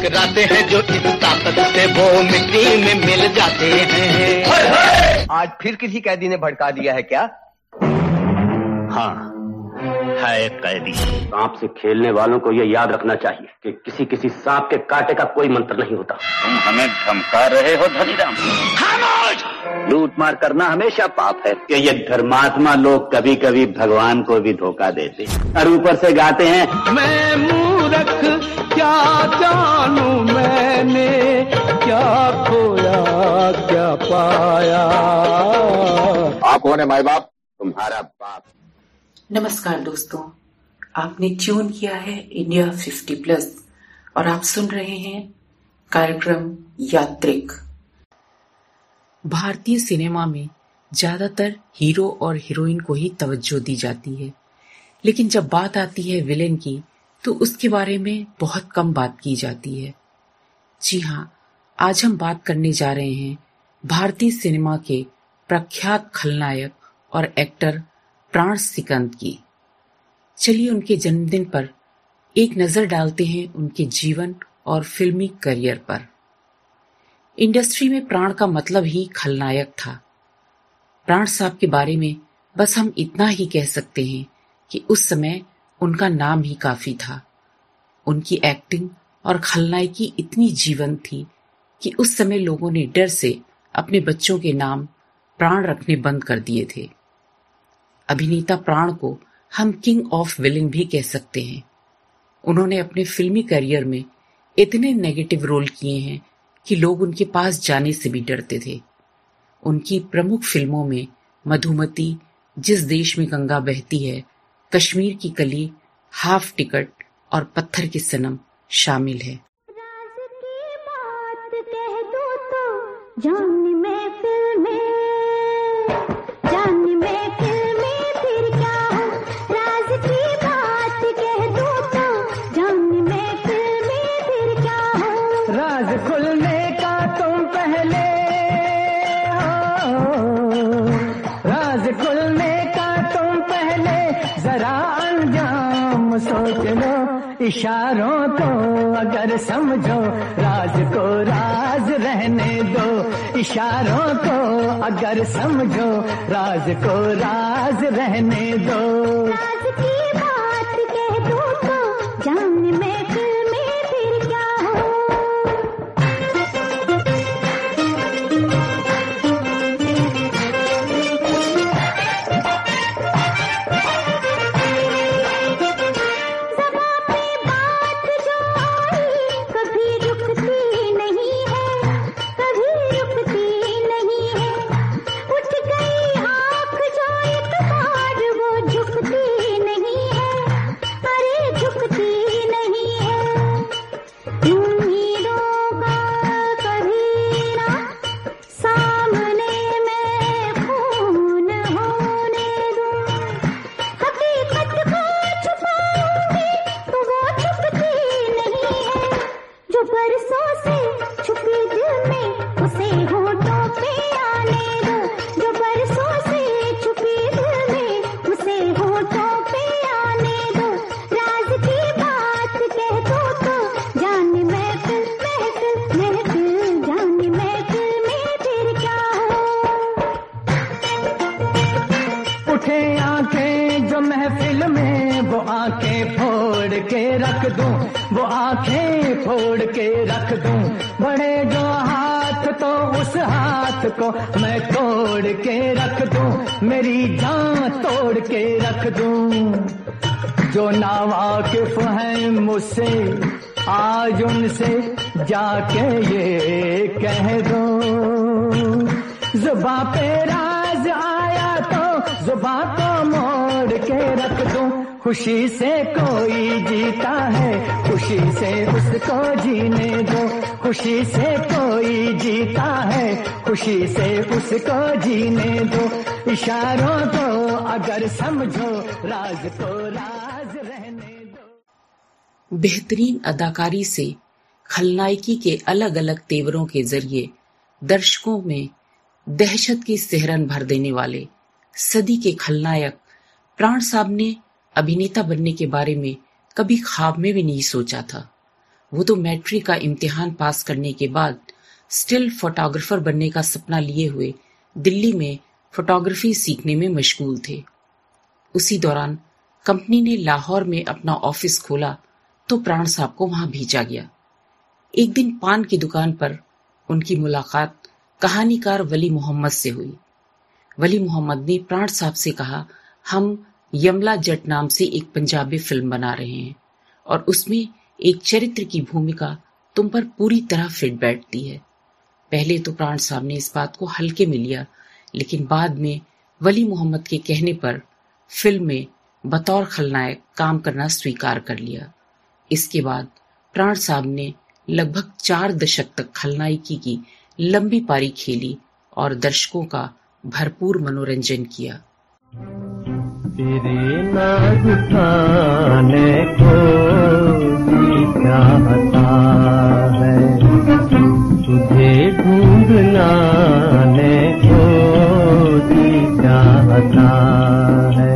टकराते हैं जो इस ताकत से वो मिट्टी में मिल जाते हैं। आज फिर किसी कैदी ने भड़का दिया है क्या? हाँ है कैदी। सांप से खेलने वालों को यह याद रखना चाहिए कि किसी किसी सांप के कांटे का कोई मंत्र नहीं होता। तुम हमें धमका रहे हो धनीराम। लूट मार करना हमेशा पाप है कि ये धर्मात्मा लोग कभी कभी भगवान को भी धोखा देते और ऊपर से गाते हैं मैं मूर्ख क्या जानू मैंने? क्या खोया क्या पाया? आप कौन है माए बाप तुम्हारा बाप। नमस्कार दोस्तों आपने ट्यून किया है इंडिया 50 प्लस और आप सुन रहे हैं कार्यक्रम यात्रिक। भारतीय सिनेमा में ज़्यादातर हीरो और हीरोइन को ही तवज्जो दी जाती है। लेकिन जब बात आती है विलेन की तो उसके बारे में बहुत कम बात की जाती है। जी हाँ आज हम बात करने जा रहे हैं भारतीय सिनेमा के प्रख्यात खलनायक और एक्टर प्राण सिकंद की। चलिए उनके जन्मदिन पर एक नज़र डालते हैं उनके जीवन और फिल्मी करियर पर। इंडस्ट्री में प्राण का मतलब ही खलनायक था। प्राण साहब के बारे में बस हम इतना ही कह सकते हैं कि उस समय उनका नाम ही काफ़ी था। उनकी एक्टिंग और खलनायकी इतनी जीवन थी कि उस समय लोगों ने डर से अपने बच्चों के नाम प्राण रखने बंद कर दिए थे। अभिनेता प्राण को हम किंग ऑफ़ विलिंग भी कह सकते हैं। उन्होंने अपने फिल्मी करियर में इतने नेगेटिव रोल किए हैं कि लोग उनके पास जाने से भी डरते थे। उनकी प्रमुख फ़िल्मों में मधुमती, जिस देश में गंगा बहती है कश्मीर की कली हाफ़ टिकट और पत्थर की सनम शामिल है। सोच लो इशारों को अगर समझो, राज को राज रहने दो। इशारों को अगर समझो, राज को राज रहने दो। महफिल में वो आँखें फोड़ के रख दूँ, वो आँखें फोड़ के रख दूँ। बड़े जो हाथ तो उस हाथ को मैं तोड़ के रख दूँ, मेरी जान तोड़ के रख दूँ। जो नावाकिफ है मुझसे, आज उनसे जाके ये कह दो। जुबा पे राज आया तो जुबा खुशी से कोई जीता है, खुशी से उसको जीने दो। खुशी से कोई जीता है, खुशी से उसको जीने दो। इशारों को अगर समझो, राज को राज रहने दो। बेहतरीन अदाकारी से खलनायकी के अलग अलग तेवरों के ज़रिए दर्शकों में दहशत की सेहरन भर देने वाले सदी के खलनायक प्राण साहब ने अभिनेता बनने के बारे में कभी ख्वाब में भी नहीं सोचा था। वो तो मैट्रिक का इम्तिहान पास करने के बाद स्टिल फोटोग्राफर बनने का सपना लिए हुए दिल्ली में फोटोग्राफी सीखने में मशगूल थे। उसी दौरान कंपनी ने लाहौर में अपना ऑफ़िस खोला तो प्राण साहब को वहाँ भेजा गया। एक दिन पान की दुकान पर उनकी मुलाकात कहानीकार वली मोहम्मद से हुई। वली मोहम्मद ने प्राण साहब से कहा, हम यमला जट नाम से एक पंजाबी फ़िल्म बना रहे हैं और उसमें एक चरित्र की भूमिका तुम पर पूरी तरह फिट बैठती है। पहले तो प्राण साहब ने इस बात को हल्के में लिया, लेकिन बाद में वली मोहम्मद के कहने पर फ़िल्म में बतौर खलनायक काम करना स्वीकार कर लिया। इसके बाद प्राण साहब ने लगभग चार दशक तक खलनायकी की लंबी पारी खेली और दर्शकों का भरपूर मनोरंजन किया। तेरे नाज उठाने को चाहता है? तुझे ढूंढलाने को चाहता है?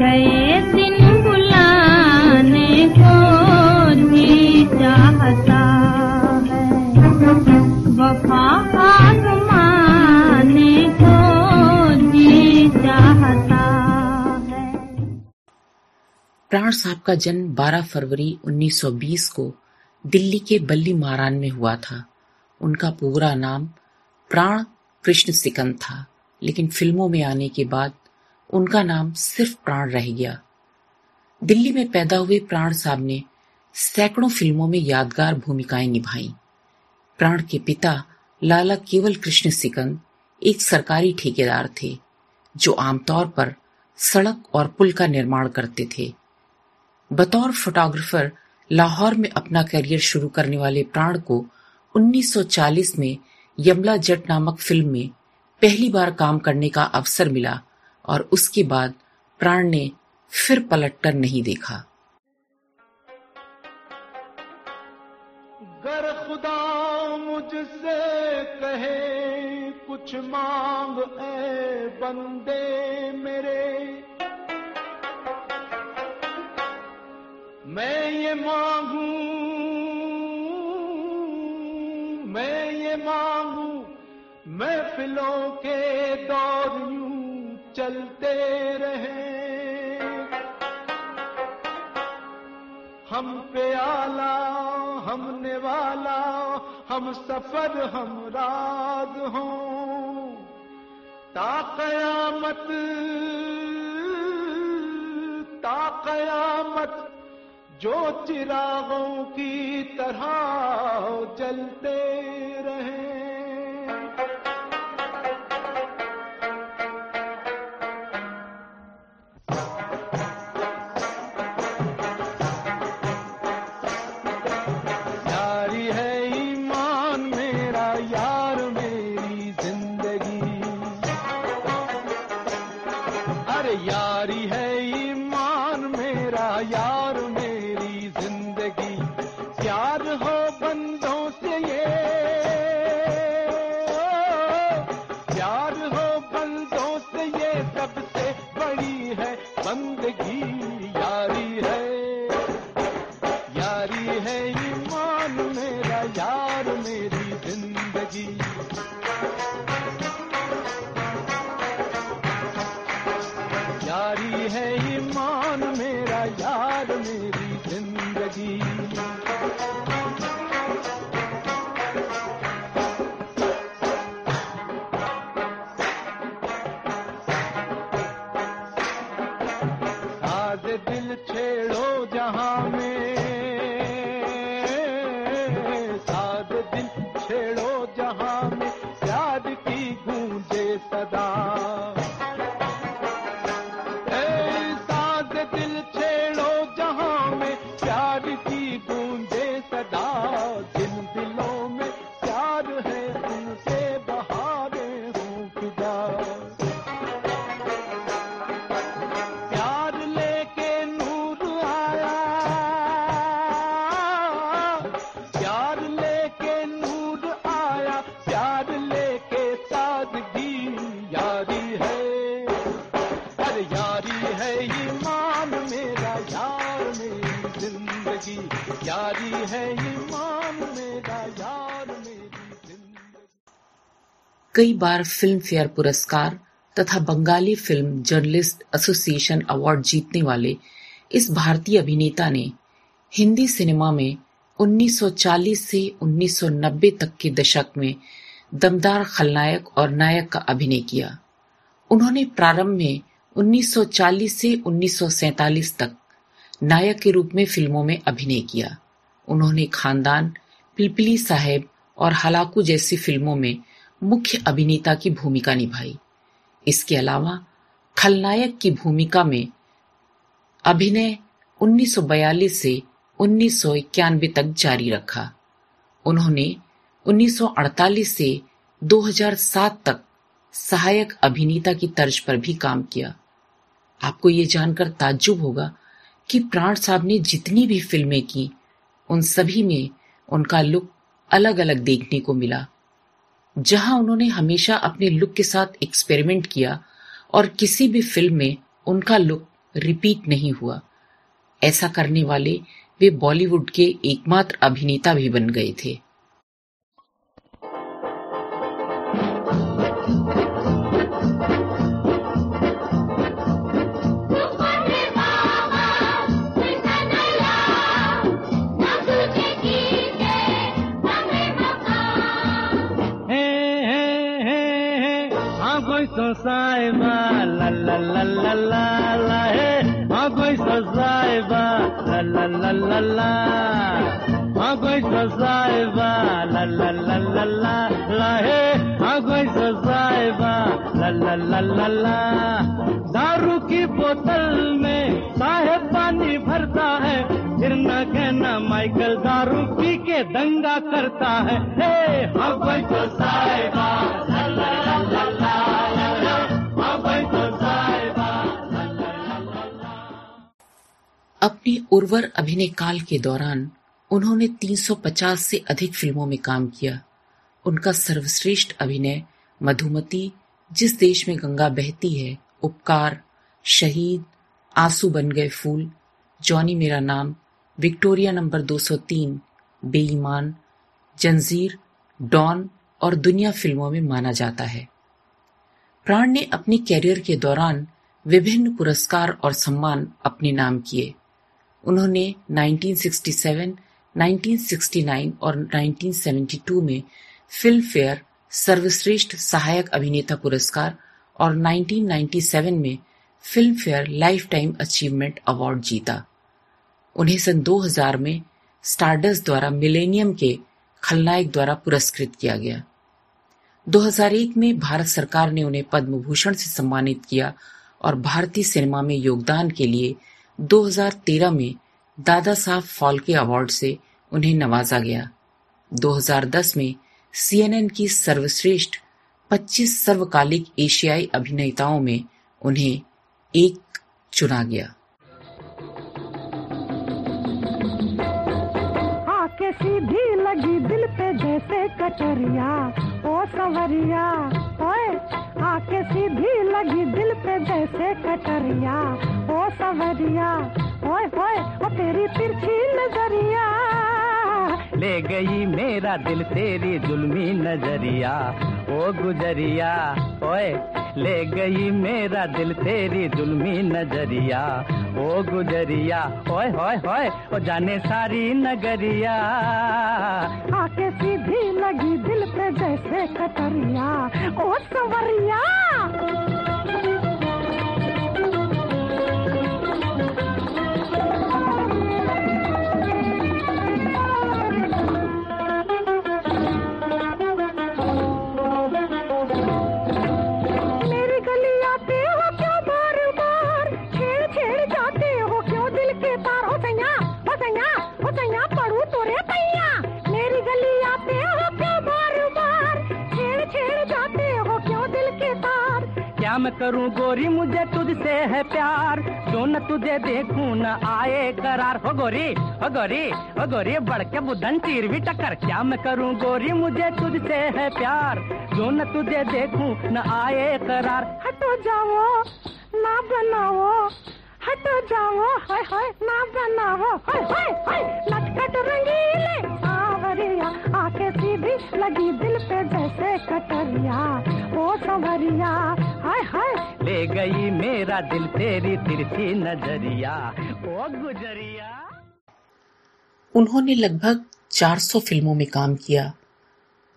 गए दिन बुलाने को जी चाहता प्राण साहब का जन्म 12 फरवरी 1920 को दिल्ली के बल्ली मारान में हुआ था। उनका पूरा नाम प्राण कृष्ण सिकंद था, लेकिन फ़िल्मों में आने के बाद उनका नाम सिर्फ़ प्राण रह गया। दिल्ली में पैदा हुए प्राण साहब ने सैकड़ों फ़िल्मों में यादगार भूमिकाएँ निभाई। प्राण के पिता लाला केवल कृष्ण सिकंद एक सरकारी ठेकेदार थे, जो आमतौर पर सड़क और पुल का निर्माण करते थे। बतौर फोटोग्राफर लाहौर में अपना करियर शुरू करने वाले प्राण को 1940 में यमला जट नामक फ़िल्म में पहली बार काम करने का अवसर मिला और उसके बाद प्राण ने फिर पलटकर नहीं देखा। गर खुदा मुझसे कहे, कुछ मांग ए बंदे मेरे। मैं ये मांगू, मैं ये मांगू महफिलों के दौर यूँ चलते रहे। हम पे आला हमने वाला हम सफ़र, हम राज हो। ता कयामत ता कयामत जो चिरागों की तरह जलते रहे। है बंदगी। कई बार फ़िल्म फेयर पुरस्कार तथा Bengali film journalist association award जीतने वाले इस भारतीय अभिनेता ने हिंदी सिनेमा में 1940 से 1990 तक के दशक में दमदार खलनायक और नायक का अभिनय किया। उन्होंने प्रारंभ में 1940 से 1947 तक नायक के रूप में फ़िल्मों में अभिनय किया। उन्होंने खानदान, पिलपिली साहेब और हलाकू जैसी फ़िल्मों में मुख्य अभिनेता की भूमिका निभाई। इसके अलावा, खलनायक की भूमिका में अभिनय 1942 से 1991 तक जारी रखा। उन्होंने 1948 से 2007 तक सहायक अभिनेता की तर्ज पर भी काम किया। आपको ये जानकर ताज्जुब होगा कि प्राण साहब ने जितनी भी फ़िल्में की, उन सभी में उनका लुक अलग अलग देखने को मिला। जहाँ उन्होंने हमेशा अपने लुक के साथ एक्सपेरिमेंट किया और किसी भी फ़िल्म में उनका लुक रिपीट नहीं हुआ। ऐसा करने वाले वे बॉलीवुड के एकमात्र अभिनेता भी बन गए थे। ला ला ला। हाँ कोई साहिबा, ला ला ला ला ला। ला हे हाँ कोई साहिबा, ला ला ला ला ला। दारू की बोतल में साहेब पानी भरता है, फिर न कहना माइकल दारू पी के दंगा करता है। हे हाँ अपने उर्वर अभिनय काल के दौरान उन्होंने 350 से अधिक फ़िल्मों में काम किया। उनका सर्वश्रेष्ठ अभिनय मधुमती, जिस देश में गंगा बहती है, उपकार, शहीद, आँसू बन गए फूल, जॉनी मेरा नाम, विक्टोरिया नंबर 203 बेईमान, जंजीर, डॉन और दुनिया फ़िल्मों में माना जाता है। प्राण ने अपने कैरियर के दौरान विभिन्न पुरस्कार और सम्मान अपने नाम किए। उन्होंने 1967, 1969 और 1972 में फ़िल्म फेयर सर्वश्रेष्ठ सहायक अभिनेता पुरस्कार और 1997 में Filmfare lifetime achievement award जीता। उन्हें सन 2000 में स्टारडस्ट द्वारा मिलेनियम के खलनायक द्वारा पुरस्कृत किया गया। 2001 में भारत सरकार ने उन्हें पद्म भूषण से सम्मानित किया और भारतीय सिनेमा में योगदान के लिए 2013 में दादा साहब फाल्के अवार्ड से उन्हें नवाजा गया। 2010 में सीएनएन की सर्वश्रेष्ठ 25 सर्वकालिक एशियाई अभिनेताओं में उन्हें एक चुना गया। सीधी लगी दिल पे जैसे कटरिया, ओ सवरिया। ओए आके सीधी लगी दिल पे जैसे कटरिया। ओ सवरिया, ओए ओए, ओ तेरी तिरछी नज़रिया। ले गई मेरा दिल तेरी जुल्मी नज़रिया। ओ गुजरिया, ओए। ले गई मेरा दिल तेरी जुल्मी नज़रिया। ओ गुजरिया, ओए होए होए ओ जाने सारी नगरिया। आके सीधी लगी दिल पे जैसे कतरिया। ओ सवरिया! करूँ गोरी, मुझे तुझसे है प्यार। जो न तुझे देखूँ, न आए करार। हो गोरी हो गोरी हो गोरी बढ़ के बुधन चीर भी टक्कर। क्या मैं करूँ गोरी, मुझे तुझसे है प्यार। जो न तुझे देखूँ, न आए करार। हटो जाओ, ना बनाओ। हटो जाओ, हाय हाय, ना बनाओ। हाय हाय हाय, लटकट रंगीले सावरिया। आके सीधी लगी दिल पे जैसे कटरिया। ओ संवरिया हाय ले गई मेरा दिल तेरी तिरछी नज़रिया। ओ गुजरिया। उन्होंने लगभग 400 फ़िल्मों में काम किया,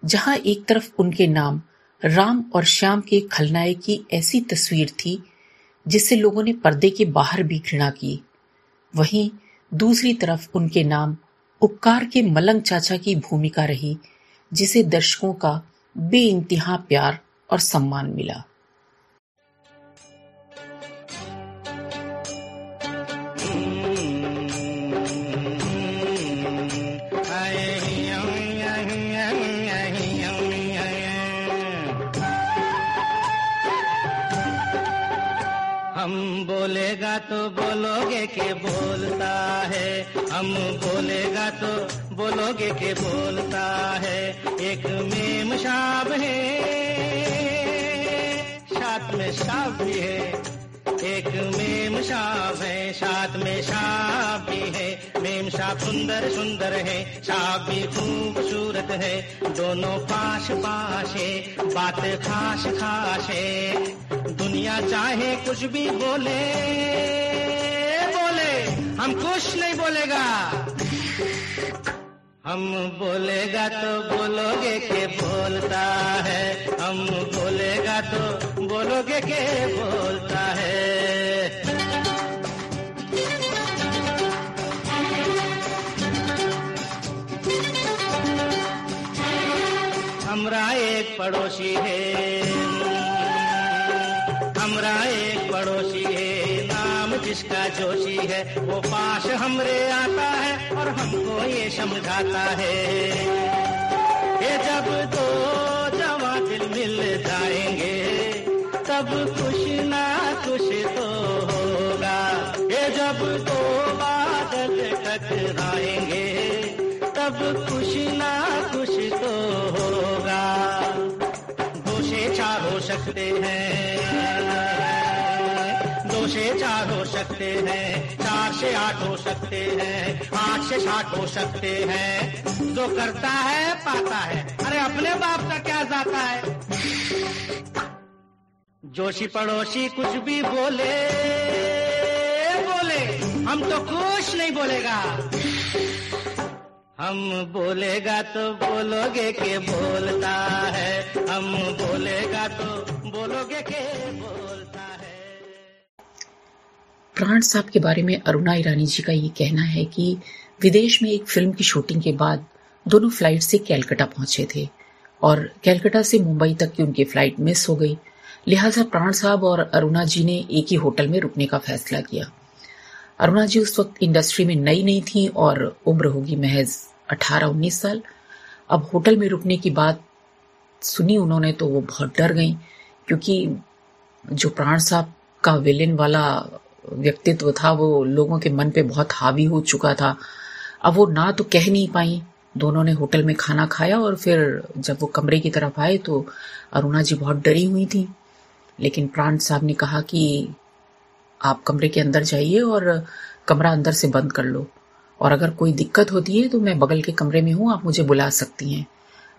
जहाँ एक तरफ़ उनके नाम राम और श्याम के खलनायक की ऐसी तस्वीर थी, जिससे लोगों ने पर्दे के बाहर भी घृणा की। वहीं दूसरी तरफ़ उनके नाम उपकार के मलंग चाचा की भूमिका रही, जिसे दर्शकों का बेइंतहा प्यार और सम्मान मिला। हम बोलेगा तो बोलोगे के बोलता है। हम बोलेगा तो बोलोगे के बोलता है। एक मेम शाब है, साथ में शाब भी है। एक मेम शाब है, साथ में शाब भी है। मेम शाब सुंदर सुंदर है शाब भी खूबसूरत है। दोनों पास पास है, बात खास खास है। दुनिया चाहे कुछ भी बोले बोले। हम कुछ नहीं बोलेगा। हम बोलेगा तो बोलोगे के बोलता है। हम बोलेगा तो बोलोगे के बोलता पड़ोसी है। हमरा एक पड़ोसी है, नाम जिसका जोशी है, वो पास हमरे आता है और हमको ये समझाता है। ये जब दो जवा दिल मिल जाएँगे, तब कुछ ना कुछ तो होगा। ये जब दो बादल टकराएँगे, तब कुछ ना सकते हैं। दो से चार हो सकते हैं, चार से आठ हो सकते हैं, आठ से साठ हो सकते हैं। जो करता है, पाता है। अरे अपने बाप का क्या जाता है? जोशी पड़ोसी कुछ भी बोले बोले, हम तो कुछ नहीं बोलेगा। हम बोलेगा तो बोलोगे के बोलता है। हम बोलेगा तो बोलोगे के बोलता है। प्राण साहब के बारे में अरुणा ईरानी जी का ये कहना है कि विदेश में एक फ़िल्म की शूटिंग के बाद दोनों फ़्लाइट से कैलकटा पहुँचे थे और कैलकाटा से मुंबई तक की उनकी फ़्लाइट मिस हो गई। लिहाजा प्राण साहब और अरुणा जी ने एक ही होटल में रुकने का फैसला किया। अरुणा जी उस वक्त इंडस्ट्री में नई नहीं थी और उम्र होगी महज 18-19 साल। अब होटल में रुकने की बात सुनी उन्होंने तो वो बहुत डर गई, क्योंकि जो प्राण साहब का विलेन वाला व्यक्तित्व था, वो लोगों के मन पे बहुत हावी हो चुका था। अब वो ना तो कह नहीं पाई। दोनों ने होटल में खाना खाया और फिर जब वो कमरे की तरफ़ आए तो अरुणा जी बहुत डरी हुई थी। लेकिन प्राण साहब ने कहा कि आप कमरे के अंदर जाइए और कमरा अंदर से बंद कर लो। और अगर कोई दिक्कत होती है तो मैं बगल के कमरे में हूँ, आप मुझे बुला सकती हैं।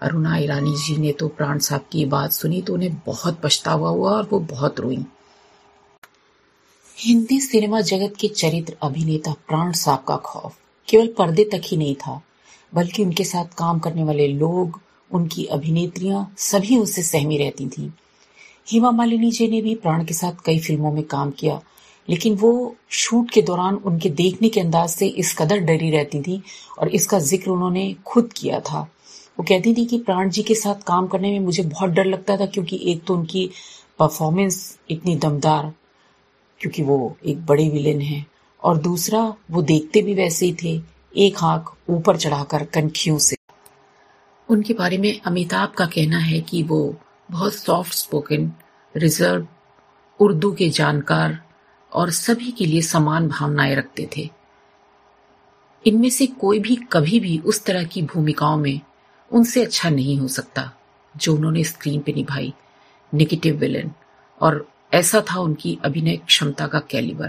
अरुणा ईरानी जी ने तो प्राण साहब की बात सुनी तो उन्हें बहुत पछतावा हुआ और वो बहुत रोई। हिंदी सिनेमा जगत के चरित्र अभिनेता प्राण साहब का खौफ केवल पर्दे तक ही नहीं था, बल्कि उनके साथ काम करने वाले लोग, उनकी अभिनेत्रियाँ सभी उससे सहमी रहती थीं। हेमा मालिनी जी ने भी प्राण के साथ कई फ़िल्मों में काम किया लेकिन वो शूट के दौरान उनके देखने के अंदाज से इस कदर डरी रहती थी और इसका ज़िक्र उन्होंने खुद किया था। वो कहती थी कि प्राण जी के साथ काम करने में मुझे बहुत डर लगता था क्योंकि एक तो उनकी परफॉर्मेंस इतनी दमदार, क्योंकि वो एक बड़े विलेन हैं, और दूसरा वो देखते भी वैसे ही थे, एक आँख ऊपर चढ़ाकर कनखियों से। उनके बारे में अमिताभ का कहना है कि वो बहुत सॉफ्ट स्पोकन रिज़र्व उर्दू के जानकार और सभी के लिए समान भावनाएँ रखते थे। इनमें से कोई भी कभी भी उस तरह की भूमिकाओं में उनसे अच्छा नहीं हो सकता, जो उन्होंने स्क्रीन पे निभाई, नेगेटिव विलन, और ऐसा था उनकी अभिनय क्षमता का कैलिबर।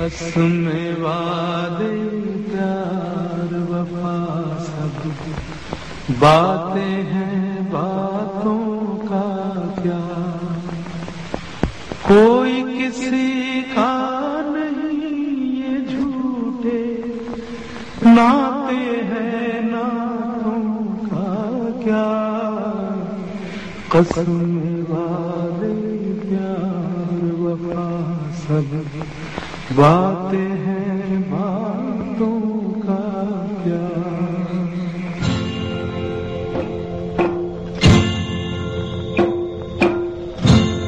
कसम वादे का बातें हैं, बातों का क्या? कोई किसी का नहीं ये झूठे। नाते हैं, नातों का क्या? कसम वादे, प्यार, वफा, सब। बातें हैं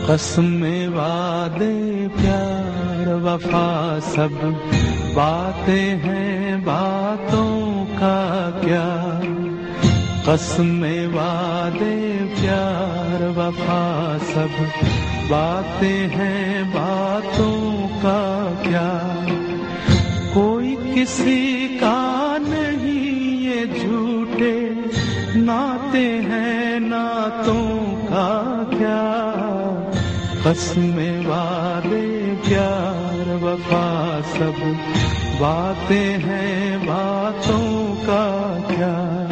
कसम वादे, प्यार, वफा, सब। बातें हैं बातों का क्या? कसम वादे, प्यार, वफा, सब। बातें हैं बातों का क्या? कोई किसी का नहीं ये झूठे। नाते हैं नातों का क्या? कसम वादे प्यार वफा सब। बातें हैं बातों का क्या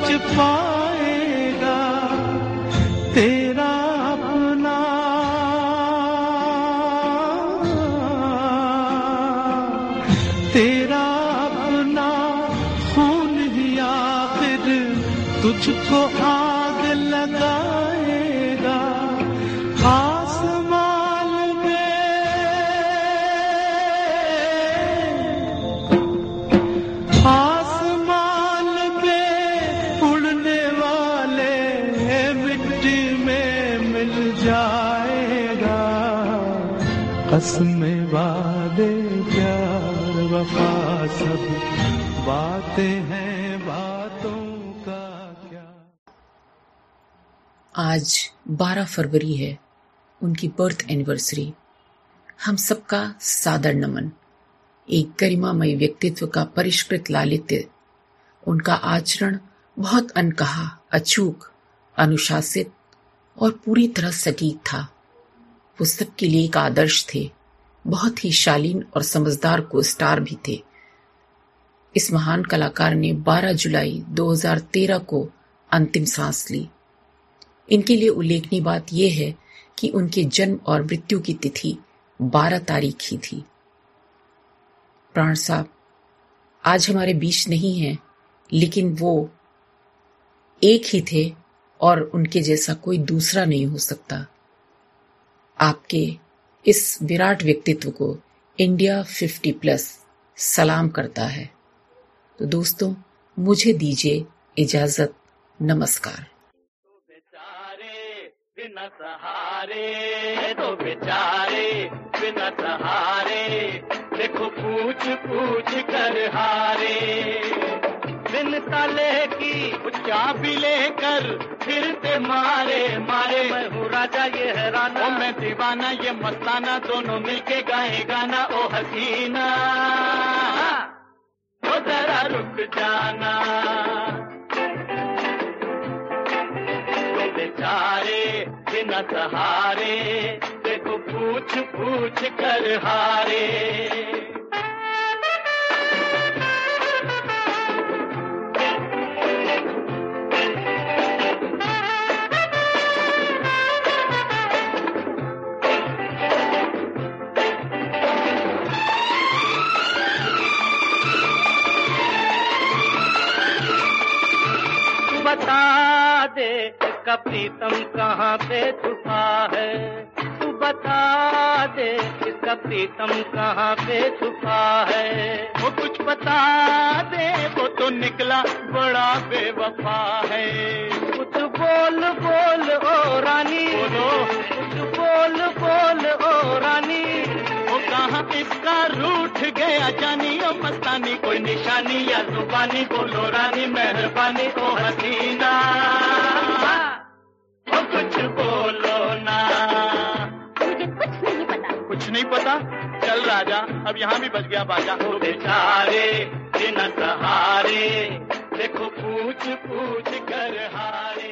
बच पाएगा 12 फरवरी है, उनकी बर्थ एनिवर्सरी। हम सबका सादर नमन। एक गरिमामय व्यक्तित्व का परिष्कृत लालित्य, उनका आचरण बहुत अनकहा, अचूक, अनुशासित और पूरी तरह सटीक था। पुस्तक के लिए एक आदर्श थे, बहुत ही शालीन और समझदार को स्टार भी थे। इस महान कलाकार ने 12 जुलाई 2013 को अंतिम सांस ली। इनके लिए उल्लेखनीय बात यह है कि उनके जन्म और मृत्यु की तिथि 12 तारीख ही थी। प्राण साहब, आज हमारे बीच नहीं है, लेकिन वो एक ही थे और उनके जैसा कोई दूसरा नहीं हो सकता। आपके इस विराट व्यक्तित्व को इंडिया 50 प्लस सलाम करता है। तो दोस्तों, मुझे दीजिए इजाज़त, नमस्कार। बिना सहारे तो बेचारे बिना सहारे देखो पूछ पूछ कर हारे। ताले की चाबी लेकर फिरते मारे मारे। मैं हूँ राजा ये है राना ओ मैं दीवाना ये मस्ताना दोनों मिलके गाए गाना ओ हसीना। ओ जरा रुक जाना। बिना सहारे देखो पूछ पूछ कर हारे। बता दे का प्रीतम कहाँ पे छुपा है? तू बता दे किसका प्रीतम कहाँ पे छुपा है? वो कुछ बता दे वो तो निकला बड़ा बेवफा है। कुछ बोल बोल ओ रानी। बोलो। कुछ बोल बोल ओ रानी। वो कहाँ इसका रूठ गया जानी ओ मस्तानी। कोई निशानी या जुबानी बोलो रानी मेहरबानी ओ हसीना। कुछ बोलो ना। मुझे कुछ नहीं पता। कुछ नहीं पता? चल राजा अब यहाँ भी बच गया बाजा। हो बेचारे बिना सहारे देखो पूछ पूछ कर हारे।